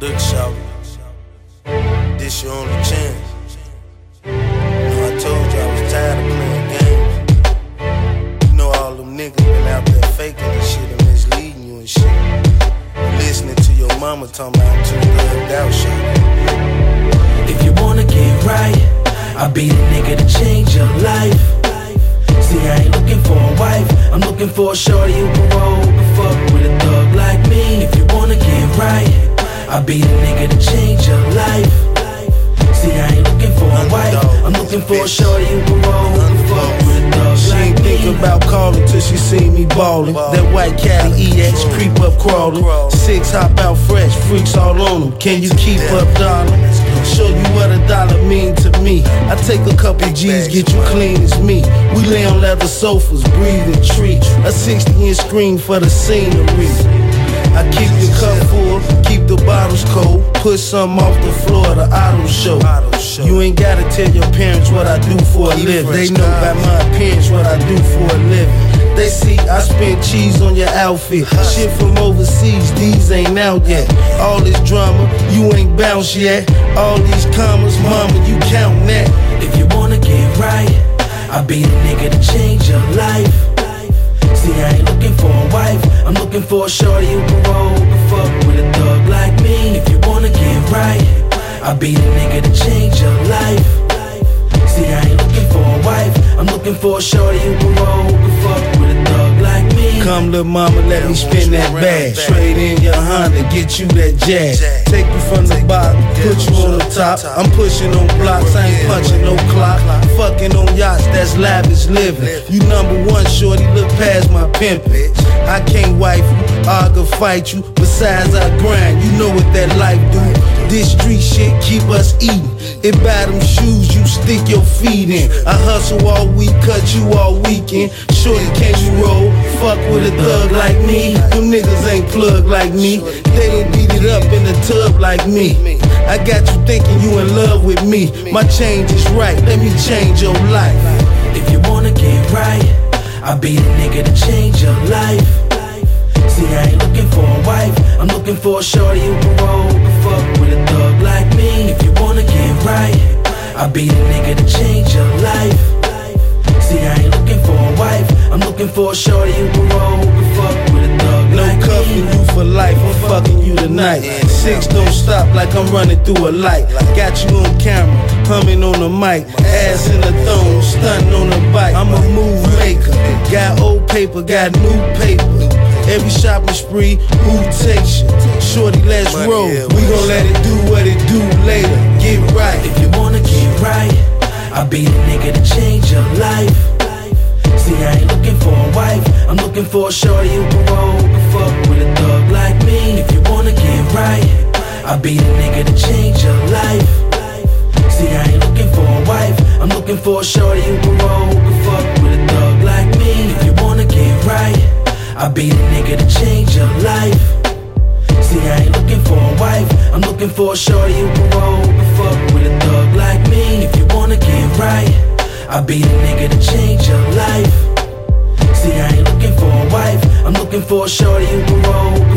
Look, shout. This your only chance. You know, I told you I was tired of playing games. You know, all them niggas been out there faking and shit and misleading you and shit. Listening to your mama talking about too thugged out shit. If you wanna get right, I'll be the nigga to change your life. See, I ain't looking for a wife, I'm looking for a shorty who can roll, can fuck with a thug like me. Be the nigga to change your life. See, I ain't looking for a wife, I'm looking for a shorty who can roll, who can fuck with a She ain't think about calling till she see me ballin'. That white caddy EX creep up crawlin'. Six hop out fresh, freaks all on them. Can you keep up, darling? Show you what a dollar mean to me. I take a couple G's, get you clean as me. We lay on leather sofas, breathing tree. A 60 inch screen for the scenery. I keep your cup full, keep the. Put some off the floor, the auto show. You ain't gotta tell your parents what I do for a living. They know by my appearance what I do for a living. They see I spent cheese on your outfit. Shit from overseas, these ain't out yet. All this drama, you ain't bounced yet. All these commas, mama, you count that. If you wanna get right, I'll be the nigga to change your life. See, I ain't looking for a wife, I'm looking for a shorty who can roll, can fuck with right, I'll be the nigga to change your life. See, I ain't looking for a wife, I'm looking for a shorty who can roll, who can fuck with a thug like me. Come, little mama, let me spin that bag. Trade in your Honda, get you that jazz. Take you from the bottom, put you on the top. I'm pushing on blocks, I ain't punching no clock. Fucking on yachts, that's lavish living. You number one, shorty, look past my pimpin'. I can't wife you, argue, fight you. Besides, I grind, you know what that life do. This street shit keep us eating. It buy them shoes you stick your feet in. I hustle all week, cut you all weekend. Shorty, can you roll? Fuck with a thug like me. Them niggas ain't plugged like me. They ain't beat it up in the tub like me. I got you thinking you in love with me. My change is right. Let me change your life. If you wanna get right, I'll be the nigga to change your life. Looking for a shorty who can roll, who can fuck with a thug like me. If you wanna get right, I'll be the nigga to change your life. See, I ain't looking for a wife, I'm looking for a shorty who can roll, who can fuck with a thug No like cuffing me. you for life, I'm fucking you tonight. Six don't stop like I'm running through a light. Got you on camera, humming on the mic. Ass in the throne, stunting on the bike. I'm a move maker. Got old paper, got new paper. Every shopping spree, who takes you? Shorty, let's roll. We gon' let it do what it do later. Get right. If you wanna get right, I'll be the nigga to change your life. See, I ain't looking for a wife, I'm looking for a shorty who can roll, can fuck with a thug like me. If you wanna get right, I'll be the nigga to change your life. See, I ain't looking for a wife, I'm looking for a shorty who can roll, I'll be the nigga to change your life. See, I ain't looking for a wife, I'm looking for a shorty who can roll, who fuck with a thug like me. If you wanna get right, I'll be the nigga to change your life. See, I ain't looking for a wife, I'm looking for a shorty who can roll,